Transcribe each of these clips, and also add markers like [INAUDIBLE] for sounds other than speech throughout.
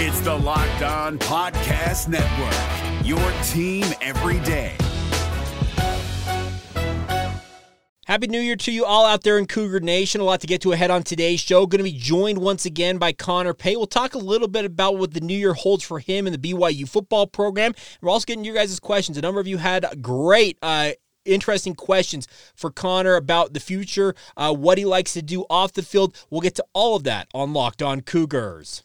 It's the Locked On Podcast Network, your team every day. Happy New Year to you all out there in Cougar Nation. A lot to get to ahead on today's show. Going to be joined once again by Connor Pay. We'll talk a little bit about what the new year holds for him in the BYU football program. We're also getting your guys' questions. A number of you had great uh, interesting questions for Connor about the future, uh, what he likes to do off the field. We'll get to all of that on Locked On Cougars.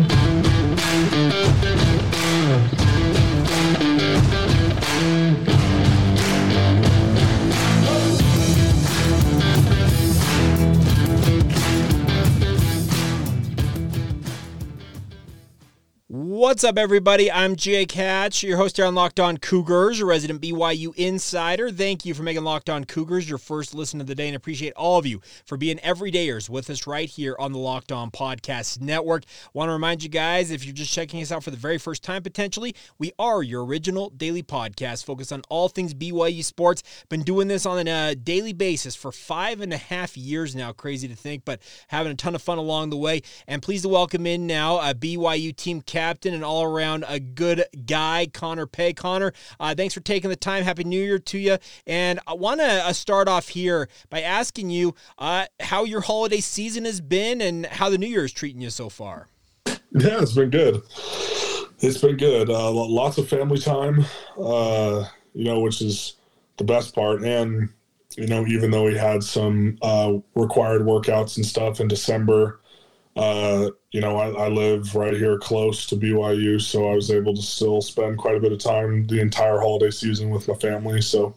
What's up, everybody? I'm Jake Hatch, your host here on Locked On Cougars, your resident BYU insider. Thank you for making Locked On Cougars your first listen of the day, and appreciate all of you for being everydayers with us right here on the Locked On Podcast Network. Want to remind you guys, if you're just checking us out for the very first time, potentially, we are your original daily podcast focused on all things BYU sports. Been doing this on a daily basis for five and a half years now. Crazy to think, but having a ton of fun along the way. And pleased to welcome in now uh, a BYU team captain captain and all around a good guy, Connor Pay. Connor, uh, thanks for taking the time. Happy New Year to you. And I want to uh, start off here by asking you uh, how your holiday season has been and how the New Year is treating you so far. Yeah, it's been good. It's been good. Uh, lots of family time, uh, you know, which is the best part. And, you know, even though we had some uh, required workouts and stuff in December, uh, you know, I, I, live right here close to BYU, so I was able to still spend quite a bit of time the entire holiday season with my family. So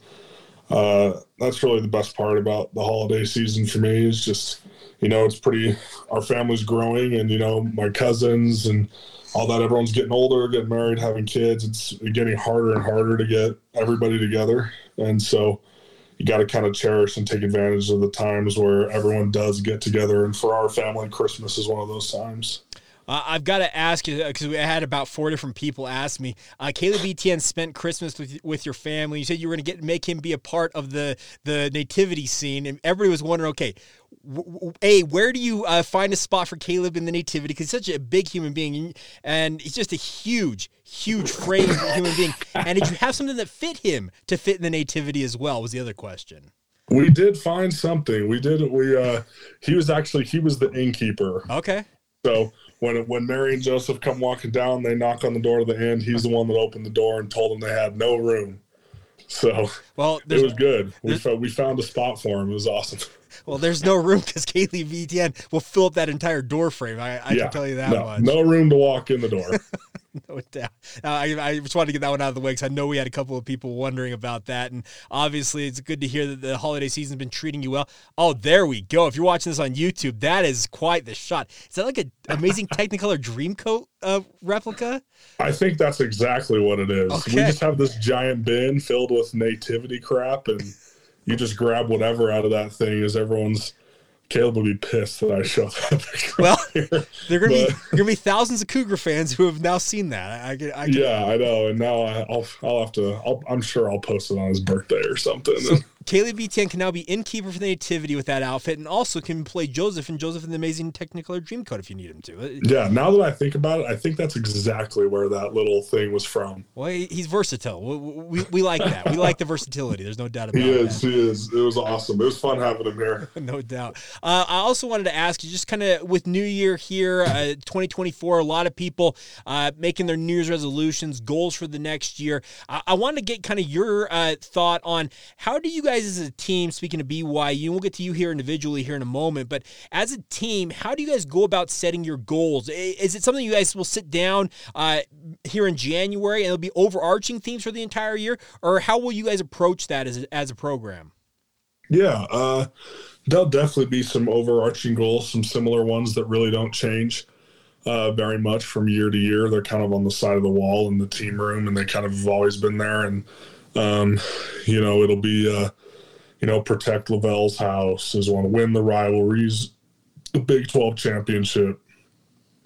uh, that's really the best part about the holiday season for me is just, you know, it's pretty, our family's growing and, you know, my cousins and all that, everyone's getting older, getting married, having kids. It's getting harder and harder to get everybody together. And so, you got to kind of cherish and take advantage of the times where everyone does get together. And for our family, Christmas is one of those times. Uh, I've got to ask you because we had about four different people ask me. Uh, Caleb Etienne spent Christmas with with your family. You said you were going to get make him be a part of the the nativity scene, and everybody was wondering, okay, a where do you uh, find a spot for Caleb in the nativity? Because he's such a big human being, and he's just a huge, huge frame human being. [LAUGHS] And did you have something that fit him to fit in the nativity as well? Was the other question. We did find something. We did. We uh, he was actually he was the innkeeper. Okay. So when when Mary and Joseph come walking down, they knock on the door to the inn. He's the one that opened the door and told them they had no room. So well, it was good. We found, we found a spot for him. It was awesome. Well, there's no room because Caleb Etienne will fill up that entire door frame. I, I yeah, can tell you that no, much. No room to walk in the door. [LAUGHS] no doubt. Uh, I, I just wanted to get that one out of the way because I know we had a couple of people wondering about that. And obviously, it's good to hear that the holiday season's been treating you well. Oh, there we go. If you're watching this on YouTube, that is quite the shot. Is that like an amazing [LAUGHS] Technicolor Dreamcoat uh, replica? I think that's exactly what it is. Okay. We just have this giant bin filled with nativity crap and you just grab whatever out of that thing as everyone's Caleb will be pissed that I show that. [LAUGHS] Well, [LAUGHS] there are gonna but, be gonna be thousands of Cougar fans who have now seen that. I, I, I yeah, I know, and now I, will I'll have to. i am sure I'll post it on his birthday or something. So, Caleb Etienne can now be innkeeper for the nativity with that outfit, and also can play Joseph and Joseph in the amazing Technicolor Dreamcoat if you need him to. Yeah, now that I think about it, I think that's exactly where that little thing was from. Well, he's versatile. We, we, we like that. We like the versatility. There's no doubt [LAUGHS] about it. He is. That. He is. It was awesome. It was fun having him here. [LAUGHS] no doubt. Uh, I also wanted to ask you, just kind of with New Year here, uh, 2024, a lot of people uh, making their New Year's resolutions, goals for the next year. I, I to get kind of your uh, thought on how do you guys as a team, speaking of BYU, we'll get to you here individually here in a moment, but as a team, how do you guys go about setting your goals? Is it something you guys will sit down uh, here in January and it'll be overarching themes for the entire year, or how will you guys approach that as a, as a program? Yeah, uh, there'll definitely be some overarching goals, some similar ones that really don't change. Uh, very much from year to year. They're kind of on the side of the wall in the team room, and they kind of have always been there. And um, you know, it'll be uh, you know, protect LaVell's house, is want to win the rivalries, the Big 12 championship,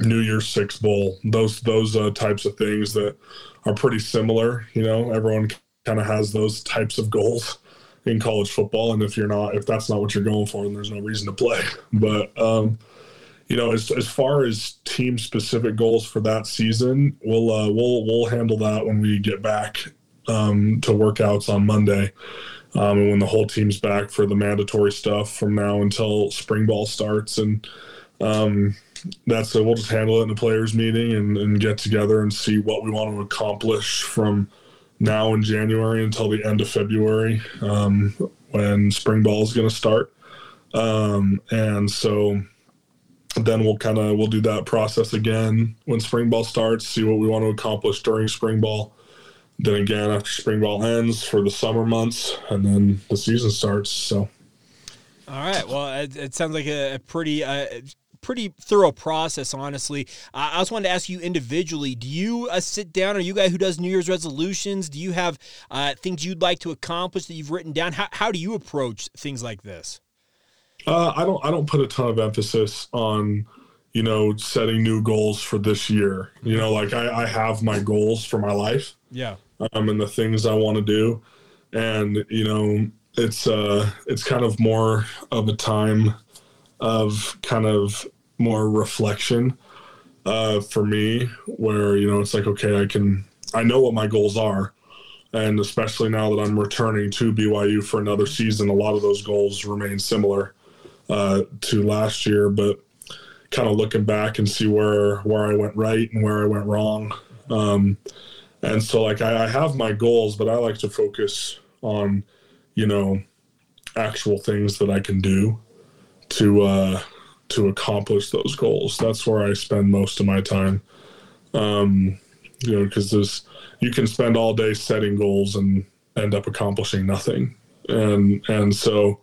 New Year's Six Bowl, those those uh, types of things that are pretty similar. You know, everyone kind of has those types of goals in college football, and if you're not, if that's not what you're going for, then there's no reason to play. [LAUGHS] But um, you know, as as far as team specific goals for that season, we'll uh, we'll we'll handle that when we get back um, to workouts on Monday. Um, and when the whole team's back for the mandatory stuff from now until spring ball starts, and um, that's it. We'll just handle it in the players' meeting and, and get together and see what we want to accomplish from now in January until the end of February um, when spring ball is going to start. Um, and so then we'll kind of we'll do that process again when spring ball starts, see what we want to accomplish during spring ball. Then again after spring ball ends for the summer months, and then the season starts. So. All right. Well, it, it sounds like a, a pretty uh, pretty thorough process, honestly. Uh, I just wanted to ask you individually: Do you uh, sit down? Are you a guy who does New Year's resolutions? Do you have uh, things you'd like to accomplish that you've written down? How, how do you approach things like this? Uh, I don't. I don't put a ton of emphasis on, you know, setting new goals for this year. You know, like I, I have my goals for my life. Yeah. Um, and the things I want to do, and you know, it's uh, it's kind of more of a time of kind of more reflection uh, for me, where you know, it's like okay, I can. I know what my goals are and especially now that I'm returning to BYU for another season, a lot of those goals remain similar uh, to last year, but kind of looking back and see where where I went right and where I went wrong. Um, and so, like, I, I have my goals, but I like to focus on, you know, actual things that I can do to uh, to accomplish those goals. That's where I spend most of my time. Um, you know, because there's you can spend all day setting goals and end up accomplishing nothing, and and so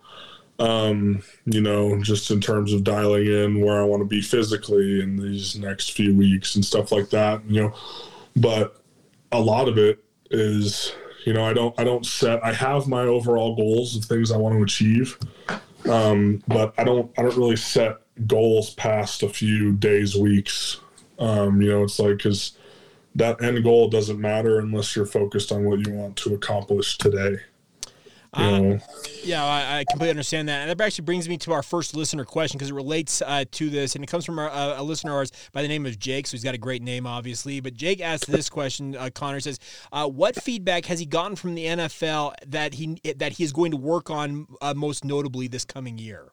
um, you know, just in terms of dialing in where I want to be physically in these next few weeks and stuff like that, you know. But a lot of it is, you know, I don't I don't set I have my overall goals of things I want to achieve. Um, but I don't I don't really set goals past a few days, weeks. Um, you know, it's like because that end goal doesn't matter unless you're focused on what you want to accomplish today. Uh, yeah, I, I, completely understand that. And that actually brings me to our first listener question because it relates uh, to this, and it comes from our, uh, a listener of ours by the name of Jake. So he's got a great name, obviously. But Jake asked this question. Uh, Connor says, uh, "What feedback has he gotten from the NFL that he that he is going to work on uh, most notably this coming year?"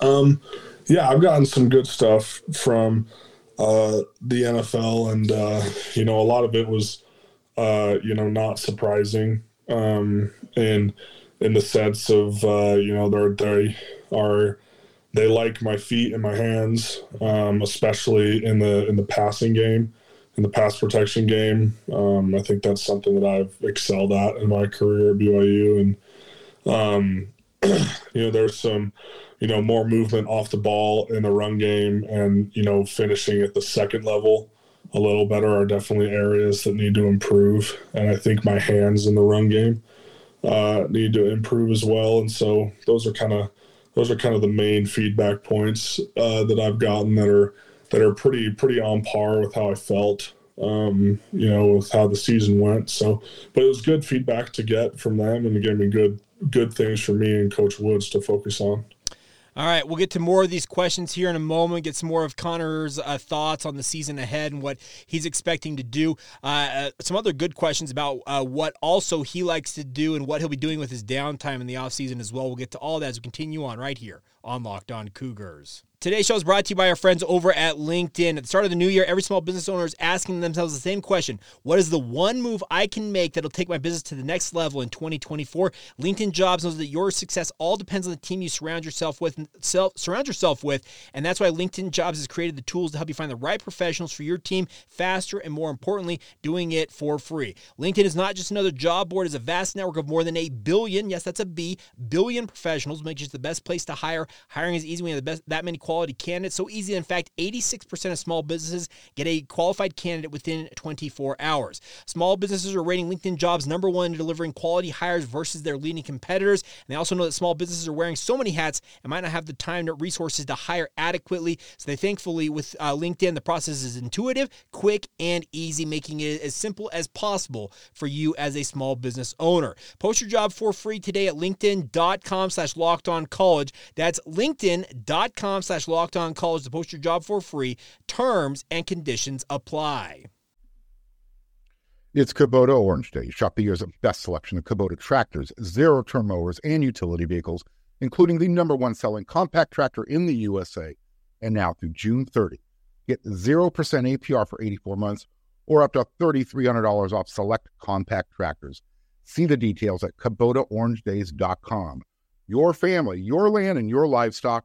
Um, yeah, I've gotten some good stuff from the NFL, and you know, a lot of it was, you know, not surprising um, in in the sense of uh, you know they're they are they like my feet and my hands, um, especially in the in the passing game, in the pass protection game. Um, I think that's something that I've excelled at in my career at BYU, and um, [CLEARS THROAT] you know there's some you know more movement off the ball in the run game, and you know finishing at the second level a little better are definitely areas that need to improve. And I think my hands in the run game uh, need to improve as well. And so those are kind of those are kind of the main feedback points uh, that I've gotten that are that are pretty pretty on par with how I felt. Um, you know, with how the season went. So, but it was good feedback to get from them, and it gave me good good things for me and Coach Woods to focus on. All right, we'll get to more of these questions here in a moment. Get some more of Connor's uh, thoughts on the season ahead and what he's expecting to do. Uh, uh, some other good questions about uh, what also he likes to do and what he'll be doing with his downtime in the offseason as well. We'll get to all that as we continue on right here on Locked On Cougars. Today's show is brought to you by our friends over at LinkedIn. At the start of the new year, every small business owner is asking themselves the same question What is the one move I can make that'll take my business to the next level in 2024? LinkedIn Jobs knows that your success all depends on the team you surround yourself with, self, surround yourself with, and that's why LinkedIn Jobs has created the tools to help you find the right professionals for your team faster and more importantly, doing it for free. LinkedIn is not just another job board, it's a vast network of more than a billion, yes, that's a B, billion professionals, makes it the best place to hire Hiring is easy when you have the best, that many quality. So easy, in fact, 86% of small businesses get a qualified candidate within 24 hours. Small businesses are rating LinkedIn jobs number one in delivering quality hires versus their leading competitors. And they also know that small businesses are wearing so many hats and might not have the time or resources to hire adequately. So they thankfully, with uh, LinkedIn, the process is intuitive, quick, and easy, making it as simple as possible for you as a small business owner. Post your job for free today at linkedin.com slash locked on college. That's linkedin.com slash locked on college to post your job for free. Terms and conditions apply. It's Kubota Orange Day. Shop the year's best selection of Kubota tractors, zero turn mowers, and utility vehicles, including the number one selling compact tractor in the USA. And now through June 30, get 0% APR for 84 months or up to $3,300 off select compact tractors. See the details at KubotaOrangeDays.com. Your family, your land, and your livestock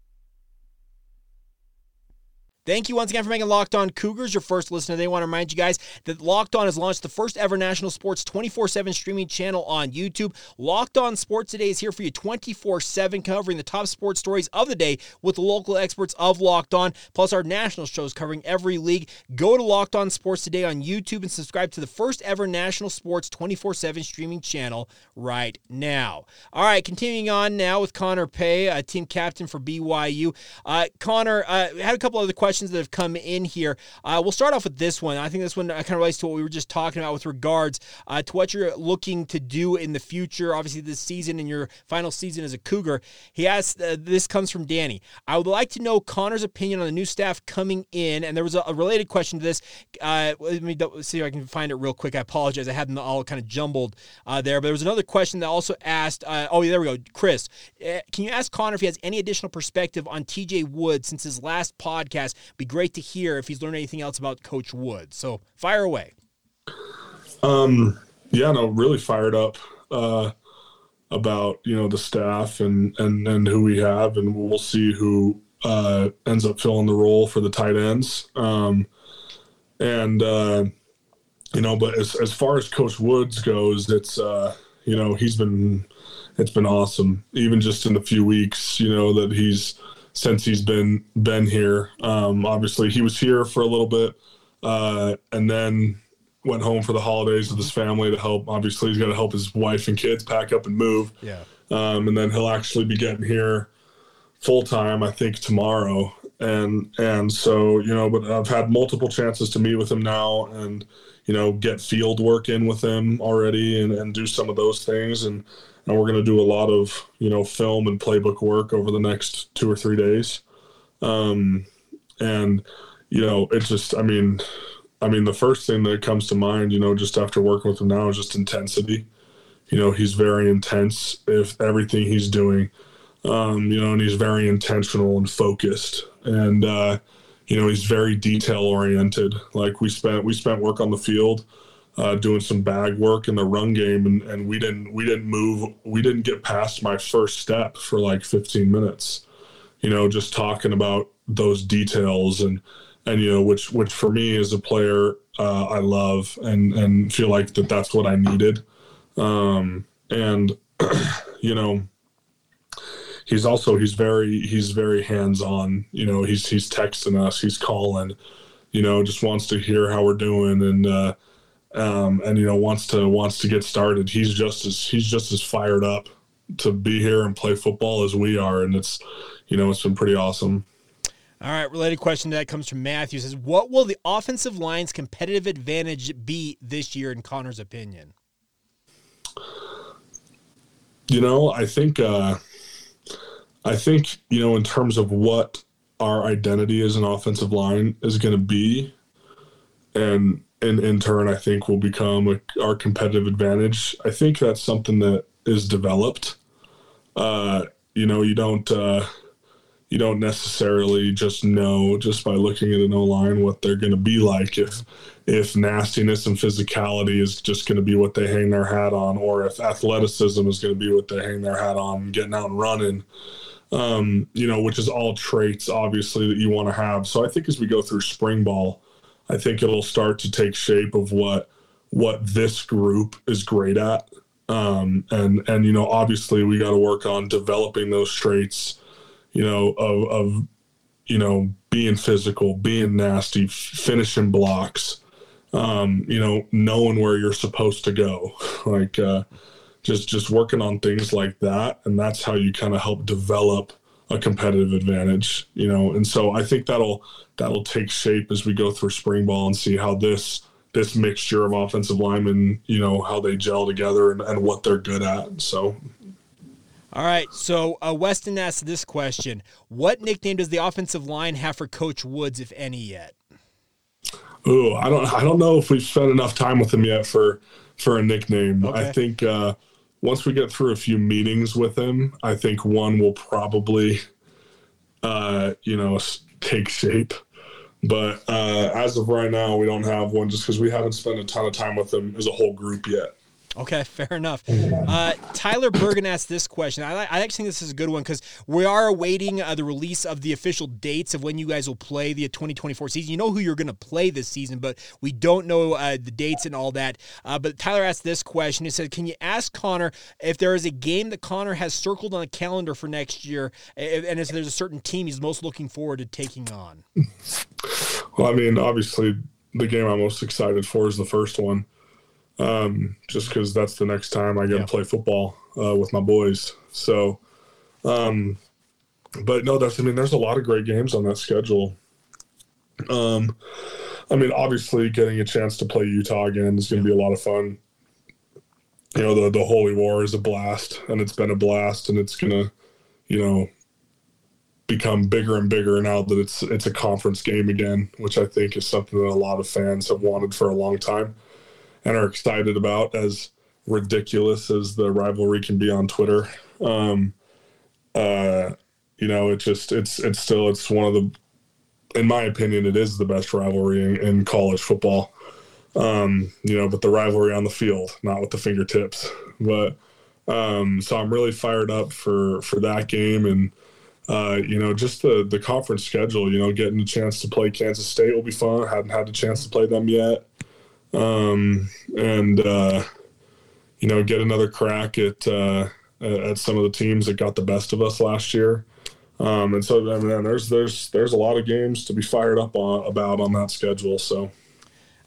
Thank you once again for making Locked On Cougars your first listener. They want to remind you guys that Locked On has launched the first ever national sports 24 7 streaming channel on YouTube. Locked On Sports Today is here for you 24 7, covering the top sports stories of the day with the local experts of Locked On, plus our national shows covering every league. Go to Locked On Sports Today on YouTube and subscribe to the first ever national sports 24 7 streaming channel right now. All right, continuing on now with Connor Pay, a team captain for BYU. Uh, Connor, uh, had a couple other questions questions that have come in here. Uh, we'll start off with this one. I think this one kind of relates to what we were just talking about with regards uh, to what you're looking to do in the future. Obviously, this season and your final season as a Cougar. He asked, uh, this comes from Danny. I would like to know Connor's opinion on the new staff coming in. And there was a, a related question to this. Uh, let me see if I can find it real quick. I apologize. I had them all kind of jumbled uh, there. But there was another question that also asked, uh, oh, yeah, there we go. Chris, can you ask Connor if he has any additional perspective on TJ Wood since his last podcast be great to hear if he's learned anything else about Coach Wood. So fire away. Um, yeah, no, really fired up uh, about you know the staff and and and who we have, and we'll see who uh, ends up filling the role for the tight ends. Um, and uh, you know, but as as far as Coach Woods goes, it's uh, you know he's been it's been awesome, even just in the few weeks you know that he's since he's been been here. Um, obviously, he was here for a little bit, uh, and then went home for the holidays with his family to help. Obviously, he's got to help his wife and kids pack up and move. Yeah. Um, and then he'll actually be getting here full time, I think, tomorrow. And and so you know, but I've had multiple chances to meet with him now, and you know, get field work in with him already, and and do some of those things, and and we're going to do a lot of you know film and playbook work over the next two or three days. Um, and you know it's just i mean i mean the first thing that comes to mind you know just after working with him now is just intensity. You know he's very intense if everything he's doing um, you know and he's very intentional and focused. And uh, you know he's very detail oriented like we spent we spent work on the field uh, doing some bag work in the run game, and, and we didn't we didn't move we didn't get past my first step for like 15 minutes. You know, just talking about those details and and you know which which for me as a player uh, I love and and feel like that that's what I needed. Um, and [CLEARS THROAT] you know he's also he's very he's very hands on. You know he's he's texting us, he's calling. You know, just wants to hear how we're doing and. Uh, um, and you know wants to wants to get started. He's just as he's just as fired up to be here and play football as we are, and it's you know it's been pretty awesome. All right, related question to that comes from Matthew. Says, what will the offensive line's competitive advantage be this year, in Connor's opinion? You know, I think, uh, I think you know, in terms of what our identity as an offensive line is going to be, and and in turn, I think will become a, our competitive advantage. I think that's something that is developed. Uh, you know, you don't uh, you don't necessarily just know just by looking at an O line what they're going to be like. If if nastiness and physicality is just going to be what they hang their hat on, or if athleticism is going to be what they hang their hat on, getting out and running. Um, you know, which is all traits obviously that you want to have. So I think as we go through spring ball I think it'll start to take shape of what what this group is great at. Um, and and you know, obviously, we got to work on developing those traits. You know, of, of you know being physical, being nasty, finishing blocks. Um, you know, knowing where you're supposed to go, [LAUGHS] like uh, just just working on things like that, and that's how you kind of help develop a competitive advantage. You know, and so I think that'll that'll take shape as we go through spring ball and see how this this mixture of offensive linemen, you know, how they gel together and, and what they're good at. So all right, so uh, Weston asked this question: What nickname does the offensive line have for Coach Woods, if any, yet? Oh, I don't, I don't know if we've spent enough time with him yet for for a nickname. Okay. I think uh, once we get through a few meetings with him, I think one will probably, uh, you know, take shape. But uh, as of right now, we don't have one just because we haven't spent a ton of time with them as a whole group yet. Okay, [LAUGHS] fair enough. Uh, Tyler Bergen asked this question. I, I, actually think this is a good one because we are awaiting uh, the release of the official dates of when you guys will play the 2024 season. You know who you're going to play this season, but we don't know uh, the dates and all that. Uh, but Tyler asked this question. He said, Can you ask Connor if there is a game that Connor has circled on the calendar for next year and if there's a certain team he's most looking forward to taking on? [LAUGHS] Well, I mean, obviously, the game I'm most excited for is the first one um, just because that's the next time I get yeah. to play football uh, with my boys. So, um, but no, that's I mean, there's a lot of great games on that schedule. Um, I mean, obviously, getting a chance to play Utah again is going to be a lot of fun. You know, the the Holy War is a blast, and it's been a blast, and it's gonna, you know, become bigger and bigger now that it's it's a conference game again, which I think is something that a lot of fans have wanted for a long time and are excited about, as ridiculous as the rivalry can be on Twitter. Um, uh, you know, it just it's it's still it's one of the, in my opinion, it is the best rivalry in, in college football. Um, you know, but the rivalry on the field, not with the fingertips. But um, so I'm really fired up for for that game and. Uh, you know, just the the conference schedule. You know, getting a chance to play Kansas State will be fun. I hadn't had a chance to play them yet um, and uh, you know get another crack at uh, at some of the teams that got the best of us last year. Um, and so I mean, there's there's there's a lot of games to be fired up on, about on that schedule. So.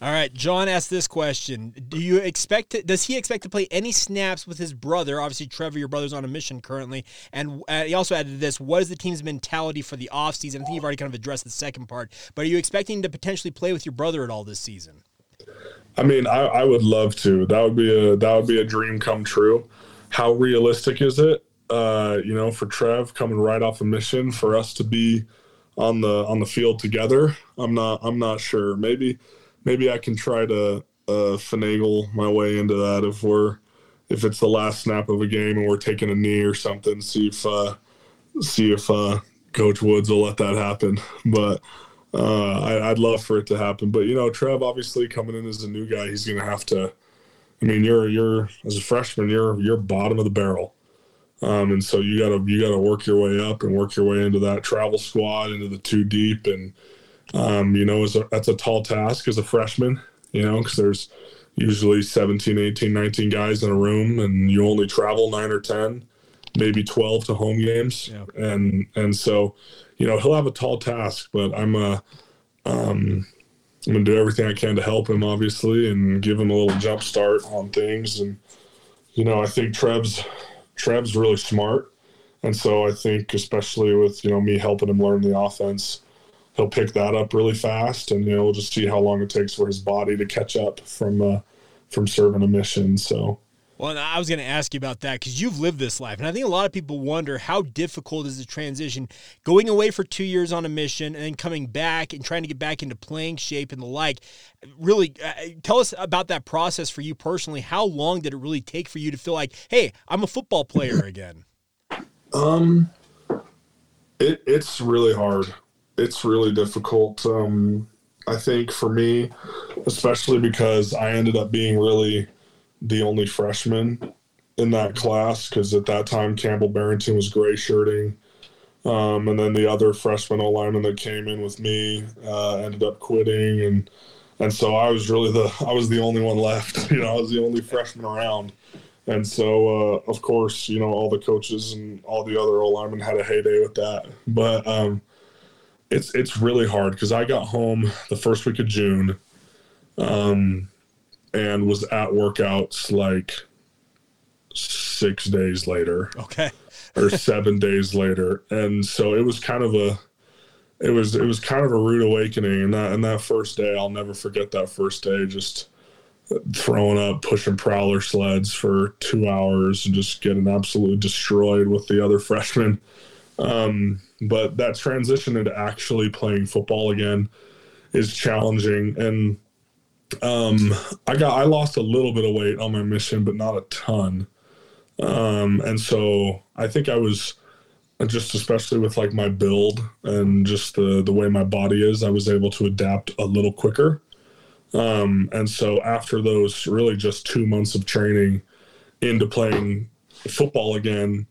All right, John asked this question: Do you expect? To, does he expect to play any snaps with his brother? Obviously, Trevor, your brother's on a mission currently, and uh, he also added this: What is the team's mentality for the offseason? I think you've already kind of addressed the second part, but are you expecting to potentially play with your brother at all this season? I mean, I, I would love to. That would be a that would be a dream come true. How realistic is it? Uh, you know, for Trev coming right off a mission for us to be on the on the field together. I'm not I'm not sure. Maybe maybe I can try to uh, finagle my way into that if we're if it's the last snap of a game and we're taking a knee or something. See if uh, see if uh, Coach Woods will let that happen. But uh, I, would love for it to happen, but you know, Trev obviously coming in as a new guy, he's going to have to. I mean, you're you're as a freshman, you're you're bottom of the barrel, um, and so you gotta you gotta work your way up and work your way into that travel squad, into the two deep, and um, you know, a, that's a tall task as a freshman. You know, because there's usually 17, 18, 19 guys in a room, and you only travel nine or ten, maybe 12 to home games, yeah. and and so you know, he'll have a tall task, but I'm uh, um, I'm gonna do everything I can to help him, obviously, and give him a little jump start on things. And you know, I think Trev's Trev's really smart, and so I think, especially with you know me helping him learn the offense, he'll pick that up really fast, and you know, we'll just see how long it takes for his body to catch up from uh, from serving a mission. So well, I was going to ask you about that because you've lived this life. And I think a lot of people wonder how difficult is the transition going away for two years on a mission and then coming back and trying to get back into playing shape and the like. Really, uh, tell us about that process for you personally. How long did it really take for you to feel like, hey, I'm a football player [CLEARS THROAT] again? Um, it, it's really hard. It's really difficult. Um, I think for me, especially because I ended up being really the only freshman in that class because at that time Campbell Barrington was gray shirting. Um, and then the other freshman lineman that came in with me uh, ended up quitting, and and so I was really the I was the only one left. [LAUGHS] You know, I was the only freshman around, and so uh, of course, you know, all the coaches and all the other O had a heyday with that. But um, it's it's really hard because I got home the first week of June, um, and was at workouts like six days later. Okay. [LAUGHS] or seven days later, and so it was kind of a it was it was kind of a rude awakening and that and that first day i'll never forget that first day just throwing up pushing prowler sleds for two hours and just getting absolutely destroyed with the other [LAUGHS] freshmen um, but that transition into actually playing football again is challenging and um, i got i lost a little bit of weight on my mission but not a ton um, and so i think i was just especially with like my build and just the the way my body is, I was able to adapt a little quicker. Um, and so after those really just two months of training into playing football again,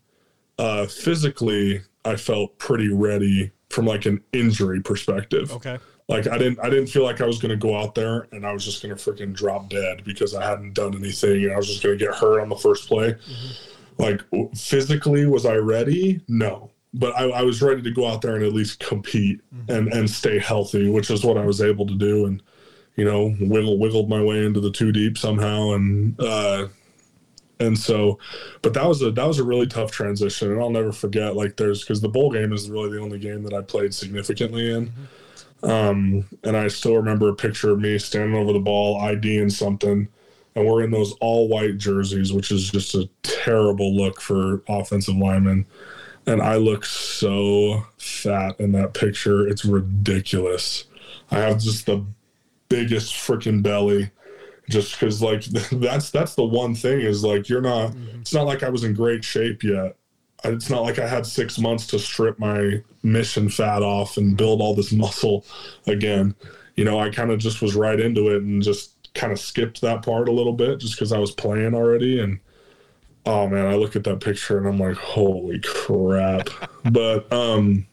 uh, physically I felt pretty ready from like an injury perspective. Okay. Like I didn't I didn't feel like I was gonna go out there and I was just gonna freaking drop dead because I hadn't done anything and I was just gonna get hurt on the first play. Mm-hmm like physically was i ready no but I, I, was ready to go out there and at least compete mm-hmm. and and stay healthy which is what i was able to do and you know wiggle wiggled my way into the two deep somehow and uh and so but that was a that was a really tough transition and i'll never forget like there's because the bowl game is really the only game that i played significantly in mm-hmm. Um and i still remember a picture of me standing over the ball iding something and we're in those all white jerseys, which is just a terrible look for offensive linemen. And I look so fat in that picture. It's ridiculous. I have just the biggest freaking belly just because like [LAUGHS] that's that's the one thing is like you're not mm-hmm. it's not like i was in great shape yet it's not like i had six months to strip my mission fat off and build all this [LAUGHS] muscle again you know i kind of just was right into it and just kind of skipped that part a little bit just because I was playing already. And oh man, I look at that picture and I'm like, holy crap. [LAUGHS] but um,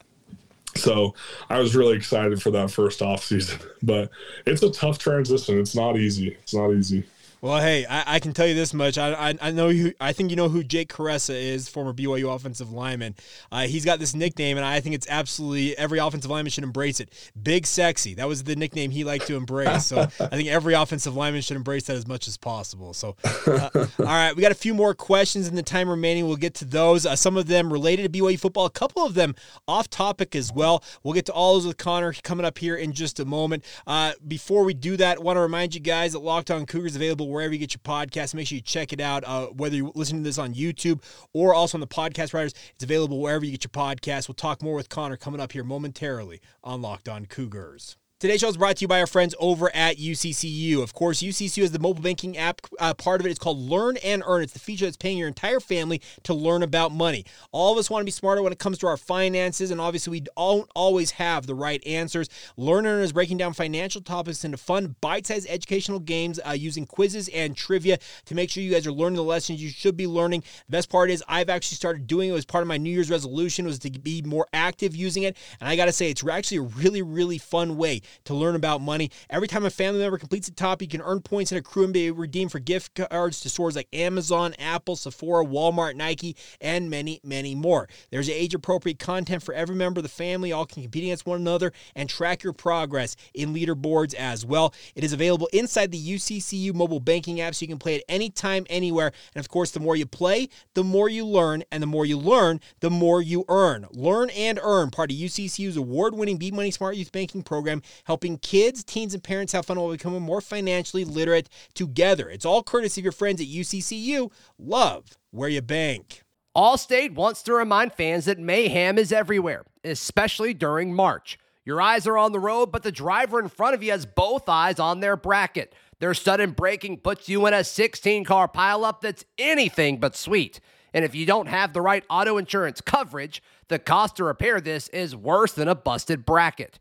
so I was really excited for that first off season. [LAUGHS] But it's a tough transition. It's not easy. It's not easy. Well, hey, I, I, can tell you this much. I, I, I know you. I think you know who Jake Kuresa is, former BYU offensive lineman. Uh, he's got this nickname, and I think it's absolutely every offensive lineman should embrace it. Big Sexy. That was the nickname he liked to embrace. So I think every offensive lineman should embrace that as much as possible. So, uh, [LAUGHS] all right, we got a few more questions in the time remaining. We'll get to those. Uh, some of them related to BYU football, a couple of them off topic as well. We'll get to all those with Connor coming up here in just a moment. Uh, before we do that, I want to remind you guys that Locked On Cougars available wherever you get your podcast. Make sure you check it out. Uh, whether you're listening to this on YouTube or also on the podcast writers, it's available wherever you get your podcast. We'll talk more with Connor coming up here momentarily on Locked On Cougars. Today's show is brought to you by our friends over at UCCU. Of course, UCCU is the mobile banking app. Uh, part of it is called Learn and Earn. It's the feature that's paying your entire family to learn about money. All of us want to be smarter when it comes to our finances, and obviously, we don't always have the right answers. Learn and Earn is breaking down financial topics into fun, bite-sized educational games uh, using quizzes and trivia to make sure you guys are learning the lessons you should be learning. The best part is I've actually started doing it as part of my New Year's resolution was to be more active using it, and I got to say, it's actually a really, really fun way to learn about money. Every time a family member completes a top, you can earn points and accrue and be redeemed for gift cards to stores like Amazon, Apple, Sephora, Walmart, Nike, and many, many more. There's age appropriate content for every member of the family. All can compete against one another and track your progress in leaderboards as well. It is available inside the UCCU mobile banking app so you can play it anytime, anywhere. And of course, the more you play, the more you learn, and the more you learn, the more you earn. Learn and earn, part of UCCU's award winning Be Money Smart Youth Banking program, helping kids, teens, and parents have fun while becoming more financially literate together. It's all courtesy of your friends at UCCU. Love where you bank. Allstate wants to remind fans that mayhem is everywhere, especially during March. Your eyes are on the road, but the driver in front of you has both eyes on their bracket. Their sudden braking puts you in a 16 car pileup that's anything but sweet. And if you don't have the right auto insurance coverage, the cost to repair this is worse than a busted bracket.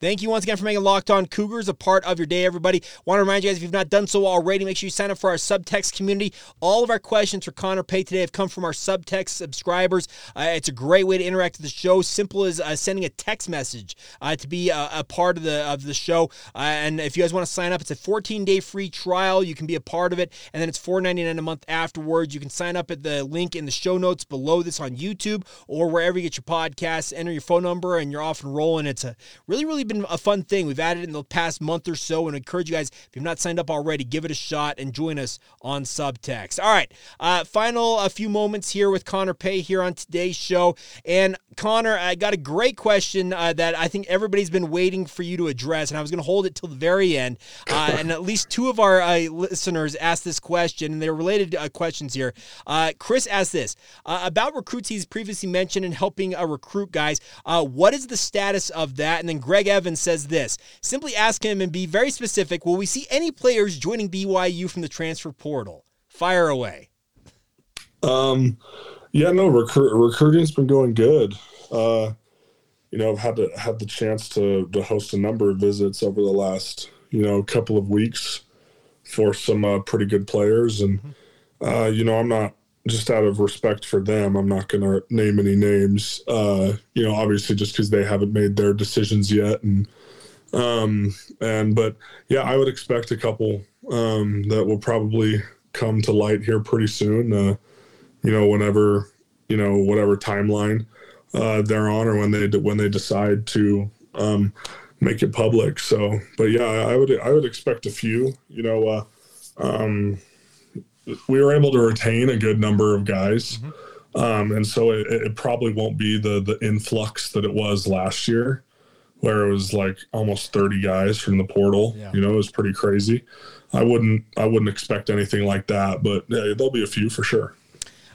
Thank you once again for making Locked On Cougars a part of your day, everybody. Want to remind you guys, if you've not done so already, make sure you sign up for our subtext community. All of our questions for Connor Pay today have come from our subtext subscribers. Uh, it's a great way to interact with the show. Simple as uh, sending a text message uh, to be a, a, part of the of the show. Uh, and if you guys want to sign up, it's a 14 day free trial. You can be a part of it, and then it's $4.99 a month afterwards. You can sign up at the link in the show notes below this on YouTube or wherever you get your podcasts. Enter your phone number, and you're off and rolling. It's a really, really been a fun thing. We've added it in the past month or so and encourage you guys, if you've not signed up already, give it a shot and join us on Subtext. All right, uh, final a few moments here with Connor Pay here on today's show. And Connor, I got a great question uh, that I think everybody's been waiting for you to address, and I was going to hold it till the very end. Uh, [COUGHS] and at least two of our uh, listeners asked this question, and they're related uh, questions here. Uh, Chris asked this about recruits he's previously mentioned and helping a recruit guys. what is the status of that? And then Greg Evans says this simply ask him and be very specific. Will we see any players joining BYU from the transfer portal? Fire away. Um, yeah, no, recruit, recruiting's been going good. Uh, you know, I've had to had the chance to to host a number of visits over the last you know couple of weeks for some uh, pretty good players, and uh, you know, I'm not just out of respect for them, I'm not going to name any names. Uh, you know, obviously just because they haven't made their decisions yet, and um, and but yeah, I would expect a couple um, that will probably come to light here pretty soon. Uh, you know, whenever you know whatever timeline uh, they're on, or when they when they decide to um, make it public. So, but yeah, I would I would expect a few. You know, uh, um, we were able to retain a good number of guys. Mm-hmm. Um, and so it, it, probably won't be the the influx that it was last year where it was like almost 30 guys from the portal. Yeah. You know, it was pretty crazy. I wouldn't I wouldn't expect anything like that, but yeah, there'll be a few for sure.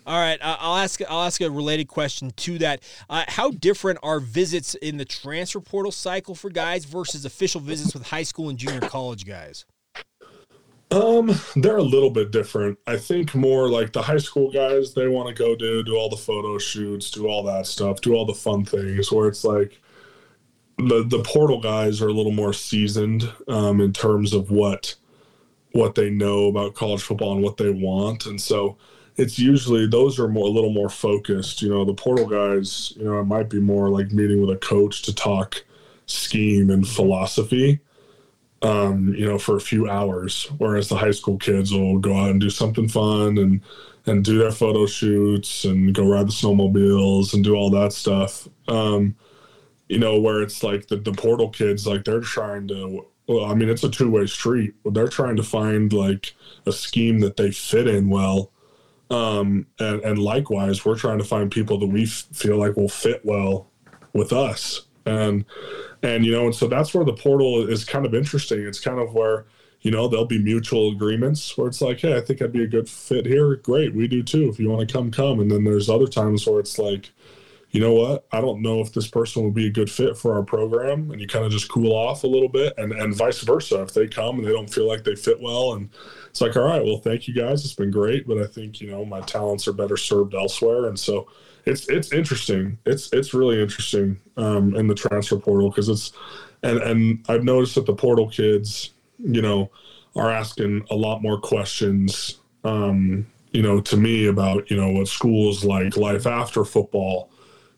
All right, uh, I'll ask. I'll ask a related question to that. Uh, how different are visits in the transfer portal cycle for guys versus official visits with high school and junior college guys? Um, they're a little bit different. I think more like the high school guys. They want to go do do all the photo shoots, do all that stuff, do all the fun things. Where it's like the the portal guys are a little more seasoned um, in terms of what what they know about college football and what they want, and so it's usually those are more a little more focused. You know, the portal guys, you know, it might be more like meeting with a coach to talk scheme and philosophy. Um, you know, for a few hours, whereas the high school kids will go out and do something fun and and do their photo shoots and go ride the snowmobiles and do all that stuff. Um, you know, where it's like the, the portal kids, like they're trying to, well, I mean, it's a two way street. They're trying to find like a scheme that they fit in well. Um, and, and likewise, we're trying to find people that we f- feel like will fit well with us. And, and, you know, and so that's where the portal is kind of interesting. It's kind of where, you know, there'll be mutual agreements where it's like, hey, I think I'd be a good fit here. Great. We do too. If you want to come, come. And then there's other times where it's like, you know what, I don't know if this person would be a good fit for our program, and you kind of just cool off a little bit, and and vice versa. If they come and they don't feel like they fit well, and it's like, all right, well, thank you guys, it's been great, but I think you know my talents are better served elsewhere, and so it's it's interesting. It's it's really interesting um, in the transfer portal because it's and and I've noticed that the portal kids, you know, are asking a lot more questions. Um, you know, to me about you know what schools like, life after football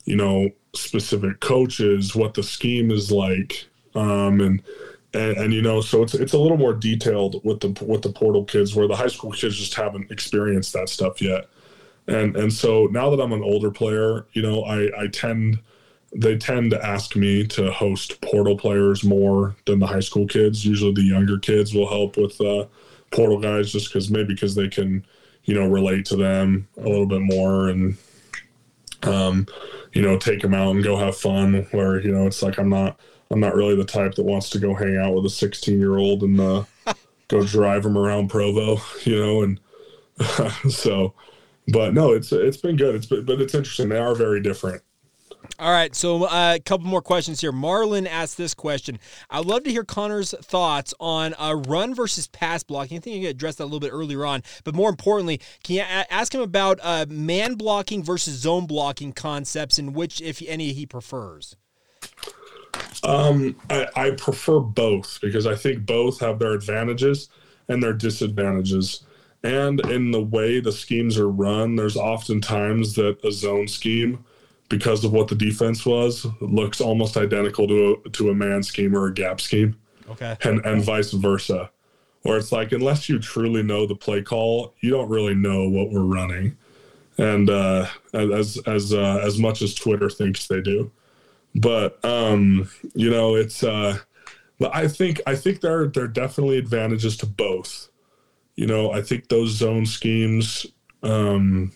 you know, specific coaches, what the scheme is like, um, and, and and you know, so it's it's a little more detailed with the with the portal kids, where the high school kids just haven't experienced that stuff yet, and and so now that I'm an older player, you know, I I tend they tend to ask me to host portal players more than the high school kids. Usually, the younger kids will help with uh, portal guys just because maybe because they can, you know, relate to them a little bit more and um, you know, take them out and go have fun. Where you know, it's like I'm not I'm not really the type that wants to go hang out with a 16 year old and uh, go drive them around Provo, [LAUGHS] you know, and [LAUGHS] so. But no, it's it's been good. It's been, but it's interesting. They are very different. All right, so uh, a couple more questions here. Marlon asked this question. I'd love to hear Connor's thoughts on a run versus pass blocking. I think you addressed that a little bit earlier on, but more importantly, can you a- ask him about uh, man blocking versus zone blocking concepts and which, if any, he prefers? Um, I, I prefer both because I think both have their advantages and their disadvantages. And in the way the schemes are run, there's often times that a zone scheme, because of what the defense was, looks almost identical to a, to a man scheme or a gap scheme, Okay. and and vice versa. Where it's like unless you truly know the play call, you don't really know what we're running, and uh, as as uh, as much as Twitter thinks they do. But um, you know, it's uh, but I think I think there there are definitely advantages to both. You know, I think those zone schemes, um,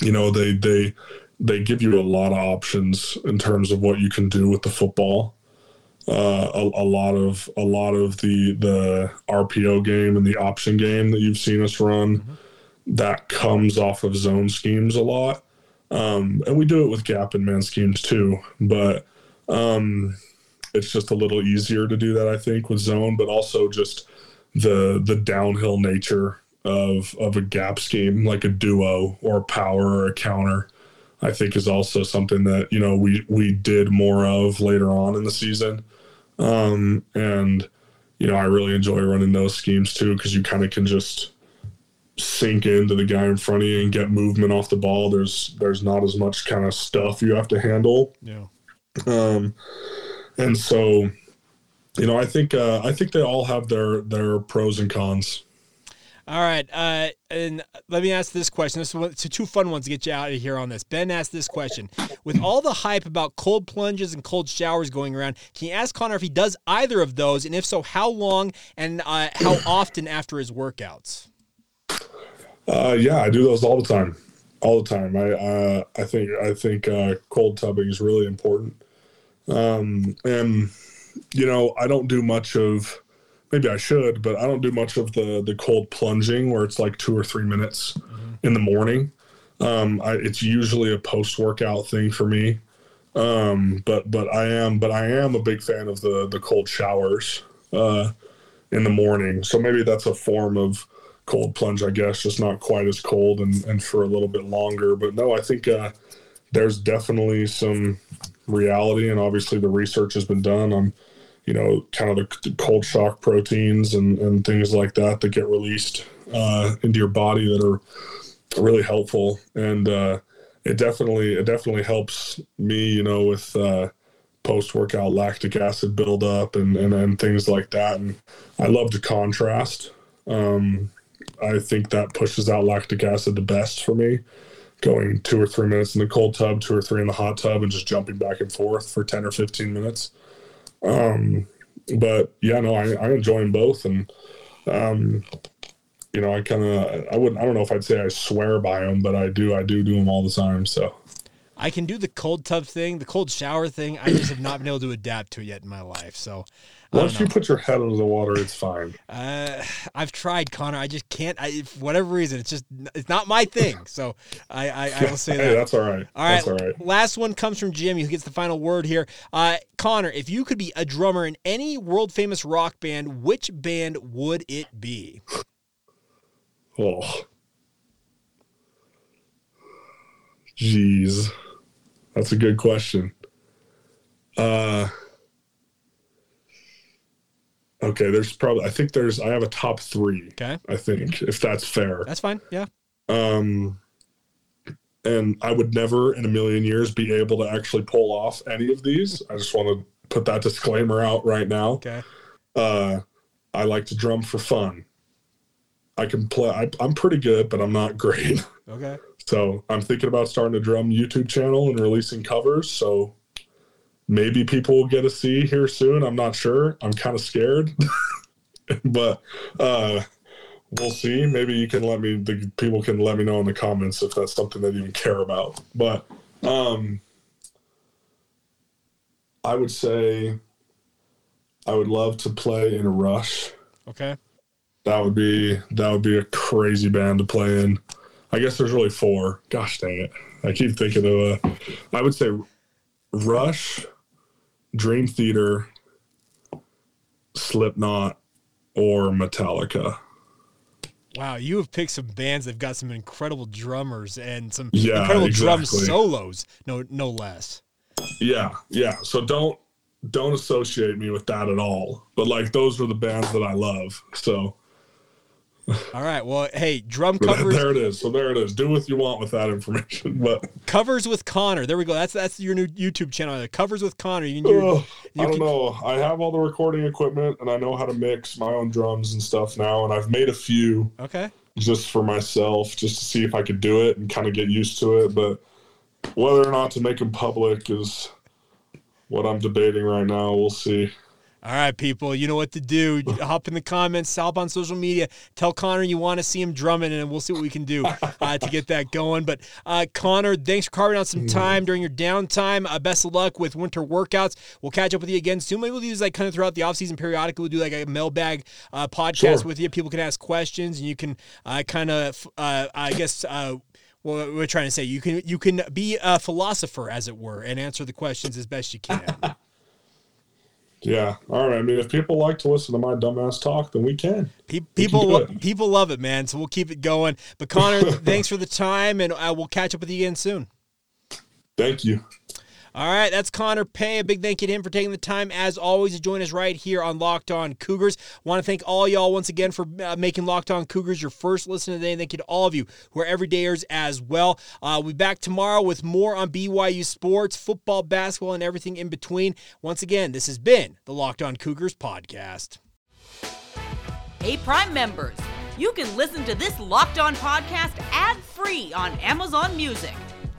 you know, they they they give you a lot of options in terms of what you can do with the football. Uh, a, a lot of a lot of the the RPO game and the option game that you've seen us run, that comes off of zone schemes a lot. Um, and we do it with gap and man schemes too, but um, it's just a little easier to do that, I think, with zone, but also just the the downhill nature of of a gap scheme, like a duo or a power or a counter. I think is also something that you know we we did more of later on in the season, um, and you know I really enjoy running those schemes too because you kind of can just sink into the guy in front of you and get movement off the ball. There's there's not as much kind of stuff you have to handle Yeah. um, and so you know i think uh, i think they all have their their pros and cons All right, uh, and let me ask this question. This is one, two fun ones to get you out of here on this. Ben asked this question: With all the hype about cold plunges and cold showers going around, can you ask Connor if he does either of those, and if so, how long and uh, how often after his workouts? uh, yeah i do those all the time all the time i uh, i think i think uh, cold tubbing is really important um, and you know i don't do much of maybe i should but i don't do much of the the cold plunging where it's like two or three minutes in the morning. Um, I, it's usually a post workout thing for me. Um but but i am but i am a big fan of the the cold showers uh in the morning. So maybe that's a form of cold plunge i guess just not quite as cold and and for a little bit longer. But no i think uh there's definitely some reality and obviously the research has been done on you know kind of the, the cold shock proteins and and things like that that get released uh into your body that are really helpful. And uh it definitely it definitely helps me you know with uh post workout lactic acid buildup and, and and things like that. And i love to contrast. Um i think that pushes out lactic acid the best for me going two or three minutes in the cold tub two or three in the hot tub and just jumping back and forth for 10 or 15 minutes um but yeah no i, I enjoy them both and um you know, I kind of, I wouldn't, I don't know if I'd say I swear by them, but I do, I do do them all the time. So, I can do the cold tub thing, the cold shower thing. I just have not been able to adapt to it yet in my life. So, once you put your head under the water, it's fine. Uh, I've tried, Connor. I just can't. I, for whatever reason, it's just it's not my thing. [LAUGHS] So I I, I will say hey, that. that's all right. All right, That's all right. last one comes from Jimmy, who gets the final word here. Uh, Connor, if you could be a drummer in any world famous rock band, which band would it be? [SIGHS] Oh, jeez, that's a good question. Uh, okay, there's probably, I think there's, I have a top three. Okay, I think if that's fair. that's fine. Yeah. Um, and I would never in a million years be able to actually pull off any of these. I just want to put that disclaimer out right now. Okay. Uh, I like to drum for fun. I can play. I, I'm pretty good, but I'm not [LAUGHS] great. Okay. So I'm thinking about starting a drum YouTube channel and releasing covers. So maybe people will get a see here soon. I'm not sure. I'm kind of scared, [LAUGHS] but uh, we'll see. Maybe you can let me. The people can let me know in the comments if that's something they even care about. But um, I would say I would love to play in a Rush. Okay. That would be that would be a crazy band to play in. I guess there's really four. Gosh dang it! I keep thinking of. Uh, I would say Rush, Dream Theater, Slipknot, or Metallica. Wow, you have picked some bands that've got some incredible drummers and some Yeah, incredible drum solos. No, no less. Yeah, yeah. So don't don't associate me with that at all. But like those are the bands that I love. So All right. Well, hey, drum covers there it is. So there it is. Do what you want with that information. But covers with Connor. There we go. That's that's your new YouTube channel. The covers with Connor. You can do. Ugh, you I don't can- know. I have all the recording equipment and I know how to mix my own drums and stuff now. And I've made a few Okay. just for myself, just to see if I could do it and kind of get used to it. But whether or not to make them public is what I'm debating right now. We'll see. All right, people. You know what to do. [LAUGHS] Hop in the comments. Hop on social media. Tell Connor you want to see him drumming, and we'll see what we can do [LAUGHS] uh, to get that going. But uh, Connor, thanks for carving out some time during your downtime. Uh, best of luck with winter workouts. We'll catch up with you again soon. Maybe we'll do this like kind of throughout the offseason periodically. We'll do like a mailbag uh, podcast Sure. with you. People can ask questions, and you can uh, kind of, uh, I guess. Uh, well, we're trying to say you can you can be a philosopher, as it were, and answer the questions as best you can. [LAUGHS] Yeah. All right. I mean, if people like to listen to my dumbass talk, then we can. Pe- can People, lo- people love it, man. So we'll keep it going. But Connor, [LAUGHS] thanks for the time, and uh, we'll catch up with you again soon. Thank you. All right, that's Connor Pay. A big thank you to him for taking the time, as always, to join us right here on Locked On Cougars. Want to thank all y'all once again for uh, making Locked On Cougars your first listen today. Thank you to all of you who are everydayers as well. Uh, we'll be back tomorrow with more on BYU sports, football, basketball, and everything in between. Once again, this has been the Locked On Cougars podcast. Hey, Prime members, you can listen to this Locked On podcast ad free on Amazon Music.